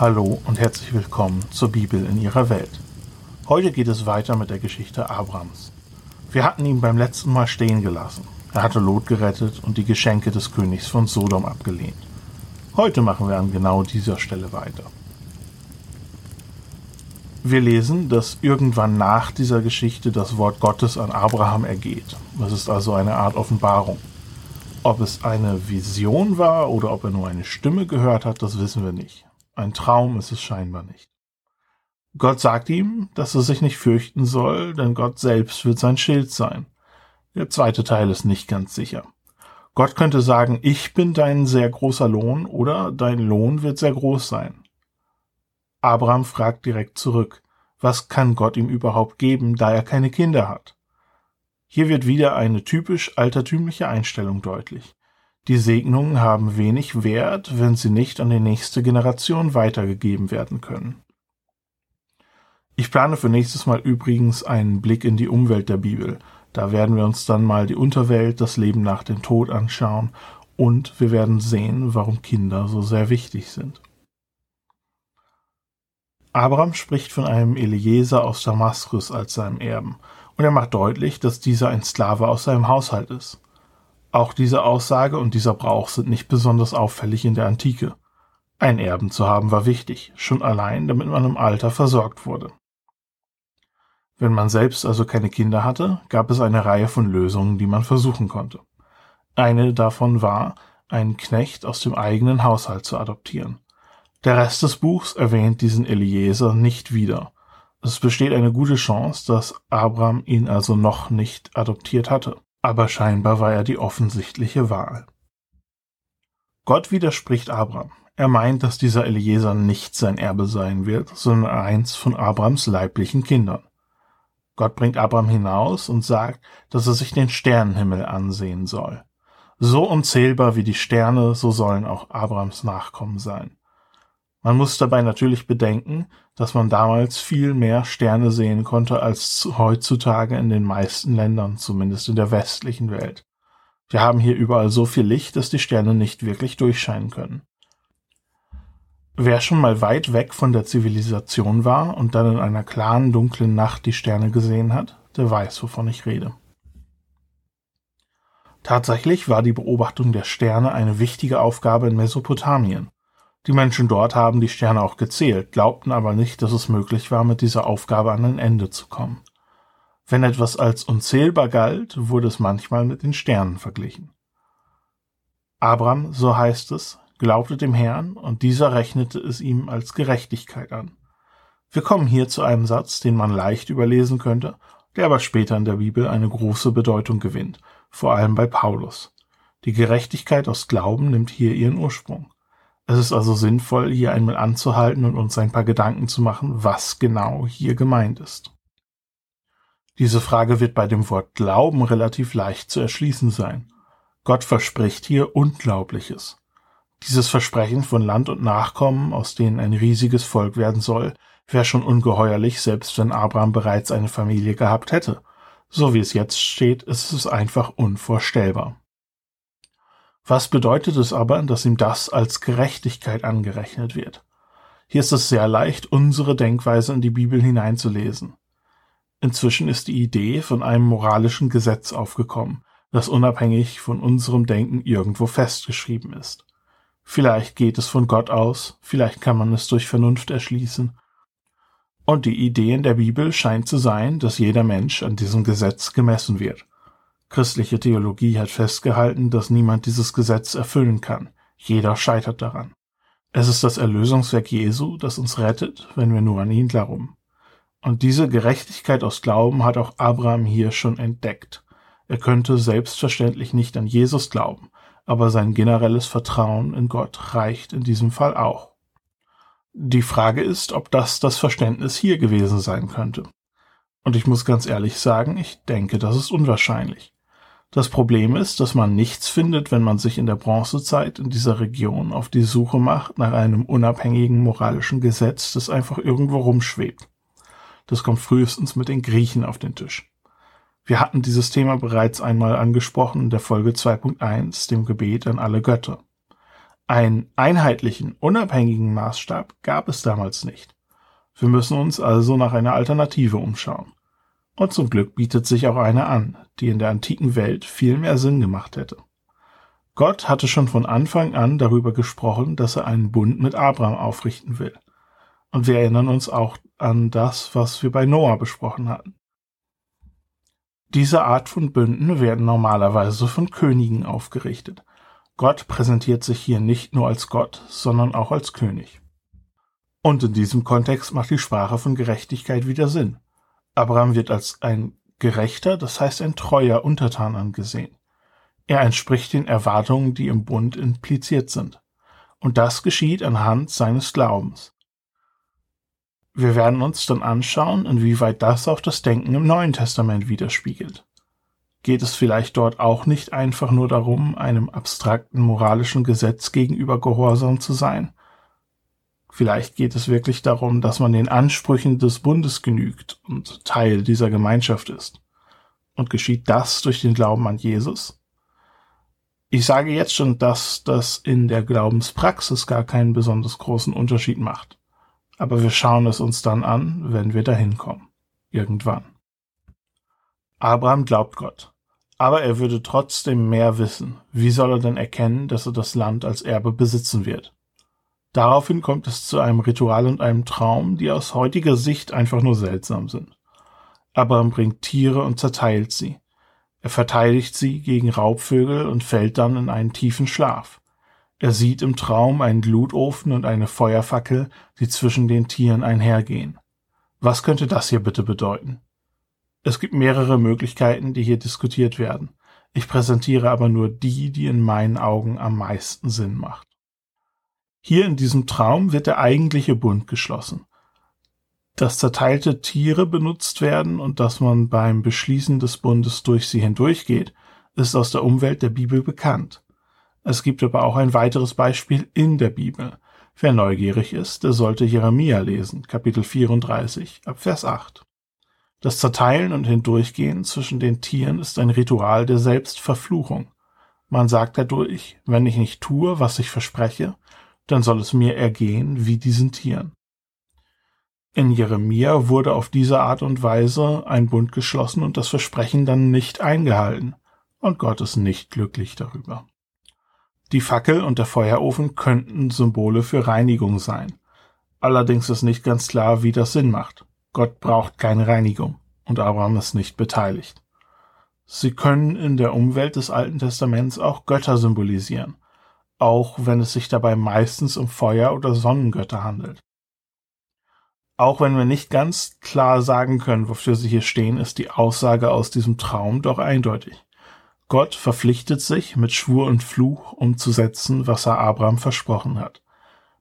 Hallo und herzlich willkommen zur Bibel in ihrer Welt. Heute geht es weiter mit der Geschichte Abrams. Wir hatten ihn beim letzten Mal stehen gelassen. Er hatte Lot gerettet und die Geschenke des Königs von Sodom abgelehnt. Heute machen wir an genau dieser Stelle weiter. Wir lesen, dass irgendwann nach dieser Geschichte das Wort Gottes an Abraham ergeht. Das ist also eine Art Offenbarung. Ob es eine Vision war oder ob er nur eine Stimme gehört hat, das wissen wir nicht. Ein Traum ist es scheinbar nicht. Gott sagt ihm, dass er sich nicht fürchten soll, denn Gott selbst wird sein Schild sein. Der zweite Teil ist nicht ganz sicher. Gott könnte sagen, ich bin dein sehr großer Lohn oder dein Lohn wird sehr groß sein. Abraham fragt direkt zurück, was kann Gott ihm überhaupt geben, da er keine Kinder hat? Hier wird wieder eine typisch altertümliche Einstellung deutlich. Die Segnungen haben wenig Wert, wenn sie nicht an die nächste Generation weitergegeben werden können. Ich plane für nächstes Mal übrigens einen Blick in die Umwelt der Bibel. Da werden wir uns dann mal die Unterwelt, das Leben nach dem Tod anschauen und wir werden sehen, warum Kinder so sehr wichtig sind. Abraham spricht von einem Eliezer aus Damaskus als seinem Erben und er macht deutlich, dass dieser ein Sklave aus seinem Haushalt ist. Auch diese Aussage und dieser Brauch sind nicht besonders auffällig in der Antike. Ein Erben zu haben war wichtig, schon allein, damit man im Alter versorgt wurde. Wenn man selbst also keine Kinder hatte, gab es eine Reihe von Lösungen, die man versuchen konnte. Eine davon war, einen Knecht aus dem eigenen Haushalt zu adoptieren. Der Rest des Buchs erwähnt diesen Eliezer nicht wieder, es besteht eine gute Chance, dass Abraham ihn also noch nicht adoptiert hatte, aber scheinbar war er die offensichtliche Wahl. Gott widerspricht Abraham. Er meint, dass dieser Eliezer nicht sein Erbe sein wird, sondern eins von Abrahams leiblichen Kindern. Gott bringt Abraham hinaus und sagt, dass er sich den Sternenhimmel ansehen soll. So unzählbar wie die Sterne, so sollen auch Abrahams Nachkommen sein. Man muss dabei natürlich bedenken, dass man damals viel mehr Sterne sehen konnte als heutzutage in den meisten Ländern, zumindest in der westlichen Welt. Wir haben hier überall so viel Licht, dass die Sterne nicht wirklich durchscheinen können. Wer schon mal weit weg von der Zivilisation war und dann in einer klaren, dunklen Nacht die Sterne gesehen hat, der weiß, wovon ich rede. Tatsächlich war die Beobachtung der Sterne eine wichtige Aufgabe in Mesopotamien. Die Menschen dort haben die Sterne auch gezählt, glaubten aber nicht, dass es möglich war, mit dieser Aufgabe an ein Ende zu kommen. Wenn etwas als unzählbar galt, wurde es manchmal mit den Sternen verglichen. Abraham, so heißt es, glaubte dem Herrn, und dieser rechnete es ihm als Gerechtigkeit an. Wir kommen hier zu einem Satz, den man leicht überlesen könnte, der aber später in der Bibel eine große Bedeutung gewinnt, vor allem bei Paulus. Die Gerechtigkeit aus Glauben nimmt hier ihren Ursprung. Es ist also sinnvoll, hier einmal anzuhalten und uns ein paar Gedanken zu machen, was genau hier gemeint ist. Diese Frage wird bei dem Wort Glauben relativ leicht zu erschließen sein. Gott verspricht hier Unglaubliches. Dieses Versprechen von Land und Nachkommen, aus denen ein riesiges Volk werden soll, wäre schon ungeheuerlich, selbst wenn Abraham bereits eine Familie gehabt hätte. So wie es jetzt steht, ist es einfach unvorstellbar. Was bedeutet es aber, dass ihm das als Gerechtigkeit angerechnet wird? Hier ist es sehr leicht, unsere Denkweise in die Bibel hineinzulesen. Inzwischen ist die Idee von einem moralischen Gesetz aufgekommen, das unabhängig von unserem Denken irgendwo festgeschrieben ist. Vielleicht geht es von Gott aus, vielleicht kann man es durch Vernunft erschließen. Und die Idee in der Bibel scheint zu sein, dass jeder Mensch an diesem Gesetz gemessen wird. Christliche Theologie hat festgehalten, dass niemand dieses Gesetz erfüllen kann. Jeder scheitert daran. Es ist das Erlösungswerk Jesu, das uns rettet, wenn wir nur an ihn glauben. Und diese Gerechtigkeit aus Glauben hat auch Abraham hier schon entdeckt. Er könnte selbstverständlich nicht an Jesus glauben, aber sein generelles Vertrauen in Gott reicht in diesem Fall auch. Die Frage ist, ob das das Verständnis hier gewesen sein könnte. Und ich muss ganz ehrlich sagen, ich denke, das ist unwahrscheinlich. Das Problem ist, dass man nichts findet, wenn man sich in der Bronzezeit in dieser Region auf die Suche macht nach einem unabhängigen moralischen Gesetz, das einfach irgendwo rumschwebt. Das kommt frühestens mit den Griechen auf den Tisch. Wir hatten dieses Thema bereits einmal angesprochen in der Folge 2.1, dem Gebet an alle Götter. Einen einheitlichen, unabhängigen Maßstab gab es damals nicht. Wir müssen uns also nach einer Alternative umschauen. Und zum Glück bietet sich auch eine an, die in der antiken Welt viel mehr Sinn gemacht hätte. Gott hatte schon von Anfang an darüber gesprochen, dass er einen Bund mit Abraham aufrichten will. Und wir erinnern uns auch an das, was wir bei Noah besprochen hatten. Diese Art von Bünden werden normalerweise von Königen aufgerichtet. Gott präsentiert sich hier nicht nur als Gott, sondern auch als König. Und in diesem Kontext macht die Sprache von Gerechtigkeit wieder Sinn. Abraham wird als ein gerechter, das heißt ein treuer Untertan angesehen. Er entspricht den Erwartungen, die im Bund impliziert sind. Und das geschieht anhand seines Glaubens. Wir werden uns dann anschauen, inwieweit das auch das Denken im Neuen Testament widerspiegelt. Geht es vielleicht dort auch nicht einfach nur darum, einem abstrakten moralischen Gesetz gegenüber gehorsam zu sein? Vielleicht geht es wirklich darum, dass man den Ansprüchen des Bundes genügt und Teil dieser Gemeinschaft ist. Und geschieht das durch den Glauben an Jesus? Ich sage jetzt schon, dass das in der Glaubenspraxis gar keinen besonders großen Unterschied macht aber wir schauen es uns dann an, wenn wir dahin kommen. Irgendwann. Abraham glaubt Gott. Aber er würde trotzdem mehr wissen. Wie soll er denn erkennen, dass er das Land als Erbe besitzen wird? Daraufhin kommt es zu einem Ritual und einem Traum, die aus heutiger Sicht einfach nur seltsam sind. Abraham bringt Tiere und zerteilt sie. Er verteidigt sie gegen Raubvögel und fällt dann in einen tiefen Schlaf. Er sieht im Traum einen Glutofen und eine Feuerfackel, die zwischen den Tieren einhergehen. Was könnte das hier bitte bedeuten? Es gibt mehrere Möglichkeiten, die hier diskutiert werden. Ich präsentiere aber nur die, die in meinen Augen am meisten Sinn macht. Hier in diesem Traum wird der eigentliche Bund geschlossen. Dass zerteilte Tiere benutzt werden und dass man beim Beschließen des Bundes durch sie hindurchgeht, ist aus der Umwelt der Bibel bekannt. Es gibt aber auch ein weiteres Beispiel in der Bibel. Wer neugierig ist, der sollte Jeremia lesen, Kapitel 34, ab Vers 8. Das Zerteilen und Hindurchgehen zwischen den Tieren ist ein Ritual der Selbstverfluchung. Man sagt dadurch, wenn ich nicht tue, was ich verspreche, dann soll es mir ergehen wie diesen Tieren. In Jeremia wurde auf diese Art und Weise ein Bund geschlossen und das Versprechen dann nicht eingehalten, und Gott ist nicht glücklich darüber. Die Fackel und der Feuerofen könnten Symbole für Reinigung sein. Allerdings ist nicht ganz klar, wie das Sinn macht. Gott braucht keine Reinigung und Abraham ist nicht beteiligt. Sie können in der Umwelt des Alten Testaments auch Götter symbolisieren, auch wenn es sich dabei meistens um Feuer- oder Sonnengötter handelt. Auch wenn wir nicht ganz klar sagen können, wofür sie hier stehen, ist die Aussage aus diesem Traum doch eindeutig. Gott verpflichtet sich, mit Schwur und Fluch umzusetzen, was er Abraham versprochen hat.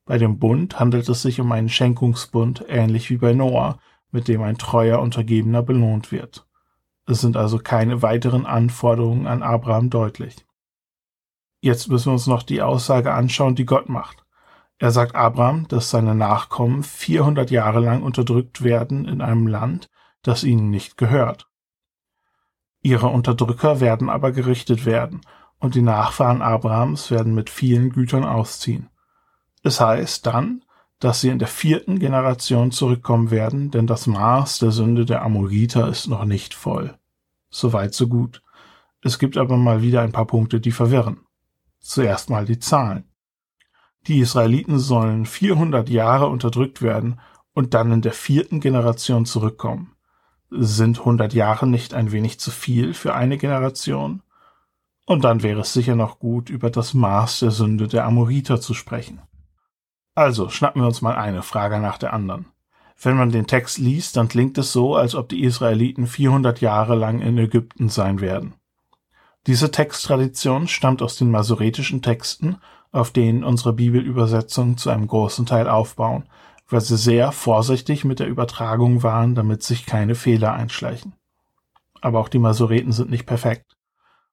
Bei dem Bund handelt es sich um einen Schenkungsbund, ähnlich wie bei Noah, mit dem ein treuer Untergebener belohnt wird. Es sind also keine weiteren Anforderungen an Abraham deutlich. Jetzt müssen wir uns noch die Aussage anschauen, die Gott macht. Er sagt Abraham, dass seine Nachkommen 400 Jahre lang unterdrückt werden in einem Land, das ihnen nicht gehört. Ihre Unterdrücker werden aber gerichtet werden, und die Nachfahren Abrahams werden mit vielen Gütern ausziehen. Es heißt dann, dass sie in der vierten Generation zurückkommen werden, denn das Maß der Sünde der Amoriter ist noch nicht voll. Soweit so gut. Es gibt aber mal wieder ein paar Punkte, die verwirren. Zuerst mal die Zahlen. Die Israeliten sollen 400 Jahre unterdrückt werden und dann in der vierten Generation zurückkommen. Sind 100 Jahre nicht ein wenig zu viel für eine Generation? Und dann wäre es sicher noch gut, über das Maß der Sünde der Amoriter zu sprechen. Also schnappen wir uns mal eine Frage nach der anderen. Wenn man den Text liest, dann klingt es so, als ob die Israeliten 400 Jahre lang in Ägypten sein werden. Diese Texttradition stammt aus den masoretischen Texten, auf denen unsere Bibelübersetzungen zu einem großen Teil aufbauen, weil sie sehr vorsichtig mit der Übertragung waren, damit sich keine Fehler einschleichen. Aber auch die Masoreten sind nicht perfekt.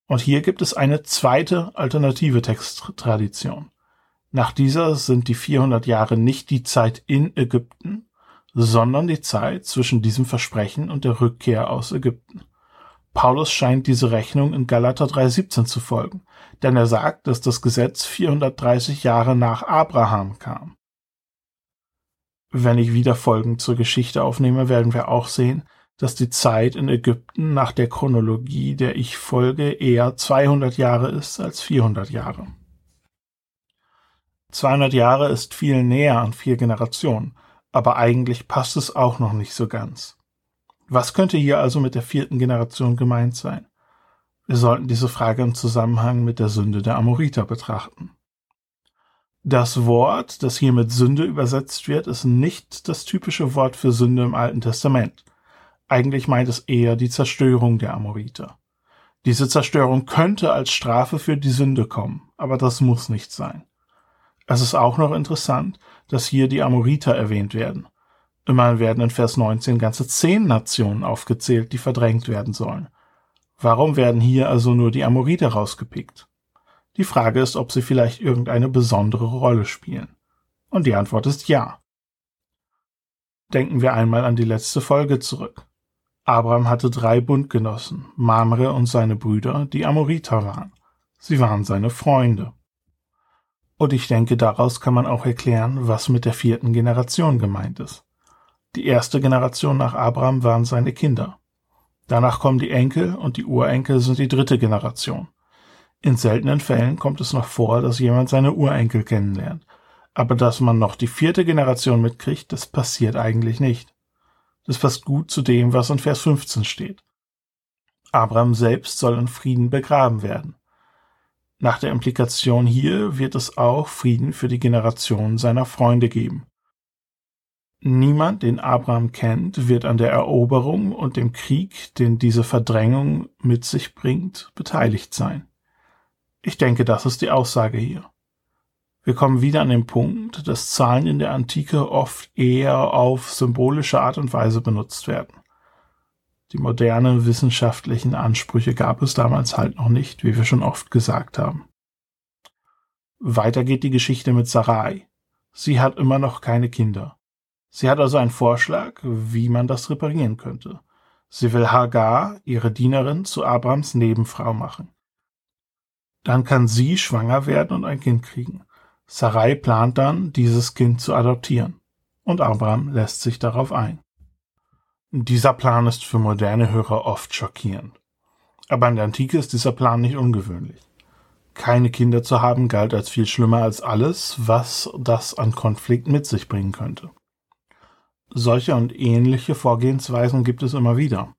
Und hier gibt es eine zweite alternative Texttradition. Nach dieser sind die 400 Jahre nicht die Zeit in Ägypten, sondern die Zeit zwischen diesem Versprechen und der Rückkehr aus Ägypten. Paulus scheint diese Rechnung in Galater 3,17 zu folgen, denn er sagt, dass das Gesetz 430 Jahre nach Abraham kam. Wenn ich wieder Folgen zur Geschichte aufnehme, werden wir auch sehen, dass die Zeit in Ägypten nach der Chronologie, der ich folge, eher 200 Jahre ist als 400 Jahre. 200 Jahre ist viel näher an vier Generationen, aber eigentlich passt es auch noch nicht so ganz. Was könnte hier also mit der vierten Generation gemeint sein? Wir sollten diese Frage im Zusammenhang mit der Sünde der Amoriter betrachten. Das Wort, das hier mit Sünde übersetzt wird, ist nicht das typische Wort für Sünde im Alten Testament. Eigentlich meint es eher die Zerstörung der Amoriter. Diese Zerstörung könnte als Strafe für die Sünde kommen, aber das muss nicht sein. Es ist auch noch interessant, dass hier die Amoriter erwähnt werden. Immerhin werden in Vers 19 ganze zehn Nationen aufgezählt, die verdrängt werden sollen. Warum werden hier also nur die Amoriter rausgepickt? Die Frage ist, ob sie vielleicht irgendeine besondere Rolle spielen. Und die Antwort ist ja. Denken wir einmal an die letzte Folge zurück. Abraham hatte drei Bundgenossen, Mamre und seine Brüder, die Amoriter waren. Sie waren seine Freunde. Und ich denke, daraus kann man auch erklären, was mit der vierten Generation gemeint ist. Die erste Generation nach Abraham waren seine Kinder. Danach kommen die Enkel und die Urenkel sind die dritte Generation. In seltenen Fällen kommt es noch vor, dass jemand seine Urenkel kennenlernt. Aber dass man noch die vierte Generation mitkriegt, das passiert eigentlich nicht. Das passt gut zu dem, was in Vers 15 steht. Abraham selbst soll in Frieden begraben werden. Nach der Implikation hier wird es auch Frieden für die Generation seiner Freunde geben. Niemand, den Abraham kennt, wird an der Eroberung und dem Krieg, den diese Verdrängung mit sich bringt, beteiligt sein. Ich denke, das ist die Aussage hier. Wir kommen wieder an den Punkt, dass Zahlen in der Antike oft eher auf symbolische Art und Weise benutzt werden. Die modernen wissenschaftlichen Ansprüche gab es damals halt noch nicht, wie wir schon oft gesagt haben. Weiter geht die Geschichte mit Sarai. Sie hat immer noch keine Kinder. Sie hat also einen Vorschlag, wie man das reparieren könnte. Sie will Hagar, ihre Dienerin, zu Abrams Nebenfrau machen. Dann kann sie schwanger werden und ein Kind kriegen. Sarai plant dann, dieses Kind zu adoptieren. Und Abraham lässt sich darauf ein. Dieser Plan ist für moderne Hörer oft schockierend. Aber in der Antike ist dieser Plan nicht ungewöhnlich. Keine Kinder zu haben galt als viel schlimmer als alles, was das an Konflikt mit sich bringen könnte. Solche und ähnliche Vorgehensweisen gibt es immer wieder.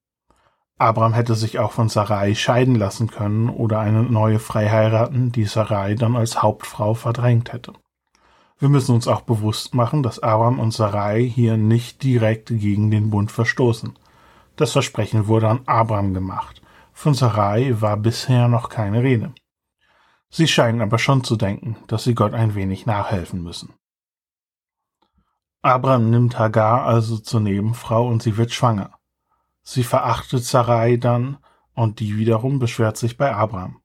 Abraham hätte sich auch von Sarai scheiden lassen können oder eine neue frei heiraten, die Sarai dann als Hauptfrau verdrängt hätte. Wir müssen uns auch bewusst machen, dass Abraham und Sarai hier nicht direkt gegen den Bund verstoßen. Das Versprechen wurde an Abraham gemacht. Von Sarai war bisher noch keine Rede. Sie scheinen aber schon zu denken, dass sie Gott ein wenig nachhelfen müssen. Abraham nimmt Hagar also zur Nebenfrau und sie wird schwanger. Sie verachtet Sarai dann und die wiederum beschwert sich bei Abraham.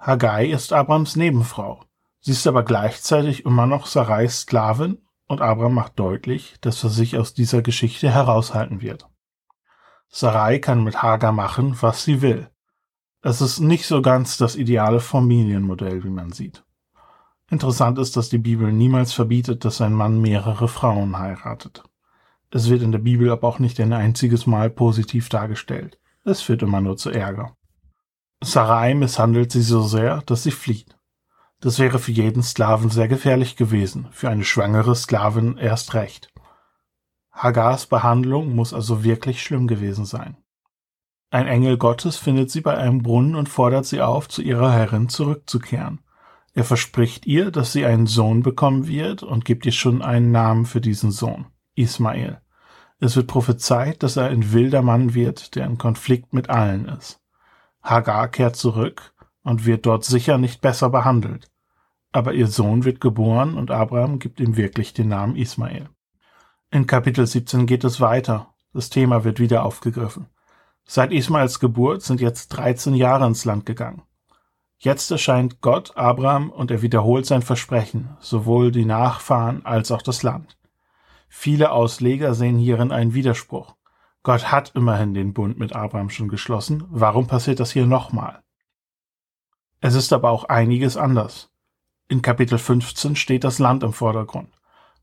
Hagai ist Abrams Nebenfrau. Sie ist aber gleichzeitig immer noch Sarais Sklavin und Abraham macht deutlich, dass er sich aus dieser Geschichte heraushalten wird. Sarai kann mit Hagar machen, was sie will. Es ist nicht so ganz das ideale Familienmodell, wie man sieht. Interessant ist, dass die Bibel niemals verbietet, dass ein Mann mehrere Frauen heiratet. Es wird in der Bibel aber auch nicht ein einziges Mal positiv dargestellt. Es führt immer nur zu Ärger. Sarai misshandelt sie so sehr, dass sie flieht. Das wäre für jeden Sklaven sehr gefährlich gewesen, für eine schwangere Sklavin erst recht. Hagars Behandlung muss also wirklich schlimm gewesen sein. Ein Engel Gottes findet sie bei einem Brunnen und fordert sie auf, zu ihrer Herrin zurückzukehren. Er verspricht ihr, dass sie einen Sohn bekommen wird und gibt ihr schon einen Namen für diesen Sohn, Ismael. Es wird prophezeit, dass er ein wilder Mann wird, der in Konflikt mit allen ist. Hagar kehrt zurück und wird dort sicher nicht besser behandelt. Aber ihr Sohn wird geboren und Abraham gibt ihm wirklich den Namen Ismael. In Kapitel 17 geht es weiter. Das Thema wird wieder aufgegriffen. Seit Ismaels Geburt sind jetzt 13 Jahre ins Land gegangen. Jetzt erscheint Gott Abraham und er wiederholt sein Versprechen, sowohl die Nachfahren als auch das Land. Viele Ausleger sehen hierin einen Widerspruch. Gott hat immerhin den Bund mit Abraham schon geschlossen. Warum passiert das hier nochmal? Es ist aber auch einiges anders. In Kapitel 15 steht das Land im Vordergrund.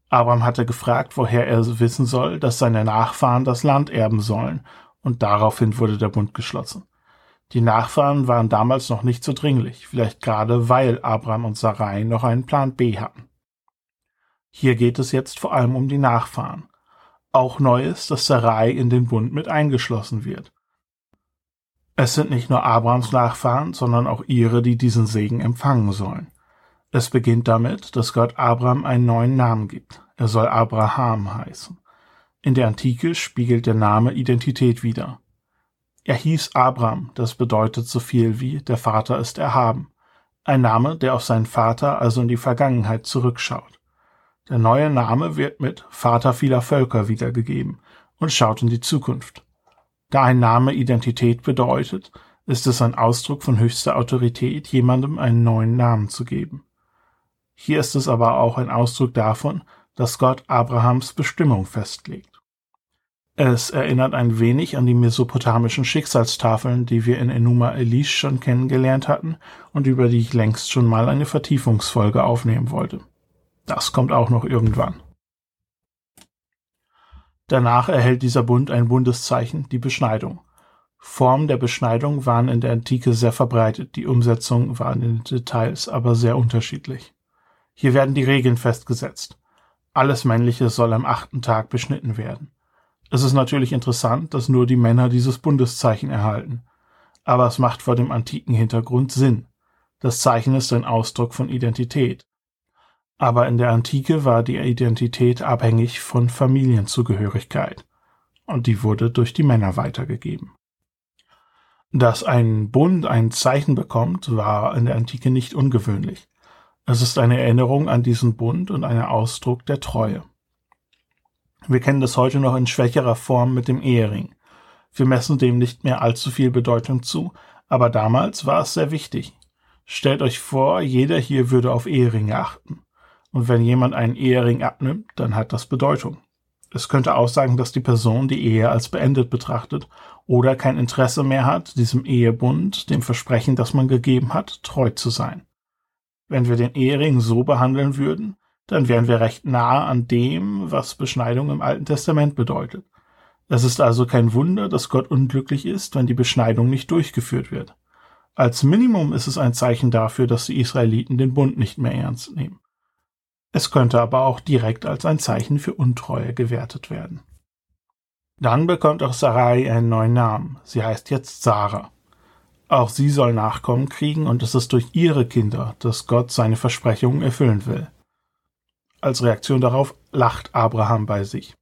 Abraham hatte gefragt, woher er wissen soll, dass seine Nachfahren das Land erben sollen, und daraufhin wurde der Bund geschlossen. Die Nachfahren waren damals noch nicht so dringlich, vielleicht gerade weil Abraham und Sarai noch einen Plan B hatten. Hier geht es jetzt vor allem um die Nachfahren. Auch neu ist, dass Sarai in den Bund mit eingeschlossen wird. Es sind nicht nur Abrahams Nachfahren, sondern auch ihre, die diesen Segen empfangen sollen. Es beginnt damit, dass Gott Abraham einen neuen Namen gibt. Er soll Abraham heißen. In der Antike spiegelt der Name Identität wider. Er hieß Abraham, das bedeutet so viel wie der Vater ist erhaben. Ein Name, der auf seinen Vater, also in die Vergangenheit, zurückschaut. Der neue Name wird mit Vater vieler Völker wiedergegeben und schaut in die Zukunft. Da ein Name Identität bedeutet, ist es ein Ausdruck von höchster Autorität, jemandem einen neuen Namen zu geben. Hier ist es aber auch ein Ausdruck davon, dass Gott Abrahams Bestimmung festlegt. Es erinnert ein wenig an die mesopotamischen Schicksalstafeln, die wir in Enuma Elish schon kennengelernt hatten und über die ich längst schon mal eine Vertiefungsfolge aufnehmen wollte. Das kommt auch noch irgendwann. Danach erhält dieser Bund ein Bundeszeichen, die Beschneidung. Formen der Beschneidung waren in der Antike sehr verbreitet, die Umsetzung war in den Details aber sehr unterschiedlich. Hier werden die Regeln festgesetzt. Alles Männliche soll am achten Tag beschnitten werden. Es ist natürlich interessant, dass nur die Männer dieses Bundeszeichen erhalten. Aber es macht vor dem antiken Hintergrund Sinn. Das Zeichen ist ein Ausdruck von Identität. Aber in der Antike war die Identität abhängig von Familienzugehörigkeit. Und die wurde durch die Männer weitergegeben. Dass ein Bund ein Zeichen bekommt, war in der Antike nicht ungewöhnlich. Es ist eine Erinnerung an diesen Bund und ein Ausdruck der Treue. Wir kennen das heute noch in schwächerer Form mit dem Ehering. Wir messen dem nicht mehr allzu viel Bedeutung zu, aber damals war es sehr wichtig. Stellt euch vor, jeder hier würde auf Eheringe achten. Und wenn jemand einen Ehering abnimmt, dann hat das Bedeutung. Es könnte aussagen, dass die Person die Ehe als beendet betrachtet oder kein Interesse mehr hat, diesem Ehebund, dem Versprechen, das man gegeben hat, treu zu sein. Wenn wir den Ehering so behandeln würden, dann wären wir recht nahe an dem, was Beschneidung im Alten Testament bedeutet. Es ist also kein Wunder, dass Gott unglücklich ist, wenn die Beschneidung nicht durchgeführt wird. Als Minimum ist es ein Zeichen dafür, dass die Israeliten den Bund nicht mehr ernst nehmen. Es könnte aber auch direkt als ein Zeichen für Untreue gewertet werden. Dann bekommt auch Sarai einen neuen Namen. Sie heißt jetzt Sarah. Auch sie soll Nachkommen kriegen und es ist durch ihre Kinder, dass Gott seine Versprechungen erfüllen will. Als Reaktion darauf lacht Abraham bei sich.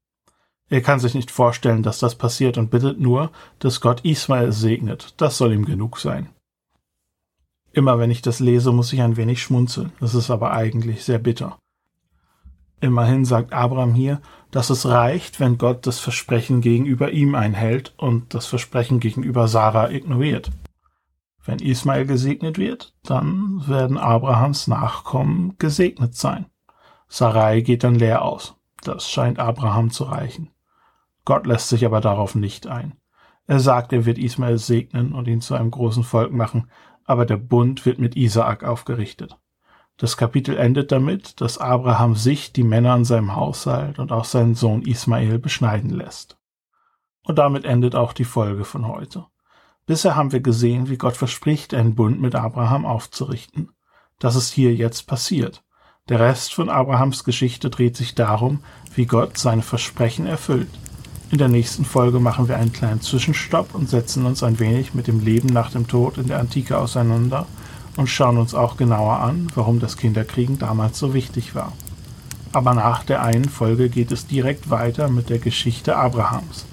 Er kann sich nicht vorstellen, dass das passiert und bittet nur, dass Gott Ismael segnet. Das soll ihm genug sein. Immer wenn ich das lese, muss ich ein wenig schmunzeln. Das ist aber eigentlich sehr bitter. Immerhin sagt Abraham hier, dass es reicht, wenn Gott das Versprechen gegenüber ihm einhält und das Versprechen gegenüber Sarah ignoriert. Wenn Ismael gesegnet wird, dann werden Abrahams Nachkommen gesegnet sein. Sarai geht dann leer aus. Das scheint Abraham zu reichen. Gott lässt sich aber darauf nicht ein. Er sagt, er wird Ismael segnen und ihn zu einem großen Volk machen, aber der Bund wird mit Isaak aufgerichtet. Das Kapitel endet damit, dass Abraham sich, die Männer in seinem Haushalt und auch seinen Sohn Ismael beschneiden lässt. Und damit endet auch die Folge von heute. Bisher haben wir gesehen, wie Gott verspricht, einen Bund mit Abraham aufzurichten. Das ist hier jetzt passiert. Der Rest von Abrahams Geschichte dreht sich darum, wie Gott seine Versprechen erfüllt. In der nächsten Folge machen wir einen kleinen Zwischenstopp und setzen uns ein wenig mit dem Leben nach dem Tod in der Antike auseinander und schauen uns auch genauer an, warum das Kinderkriegen damals so wichtig war. Aber nach der einen Folge geht es direkt weiter mit der Geschichte Abrahams.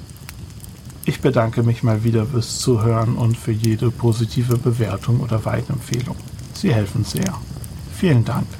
Ich bedanke mich mal wieder fürs Zuhören und für jede positive Bewertung oder Weiterempfehlung. Sie helfen sehr. Vielen Dank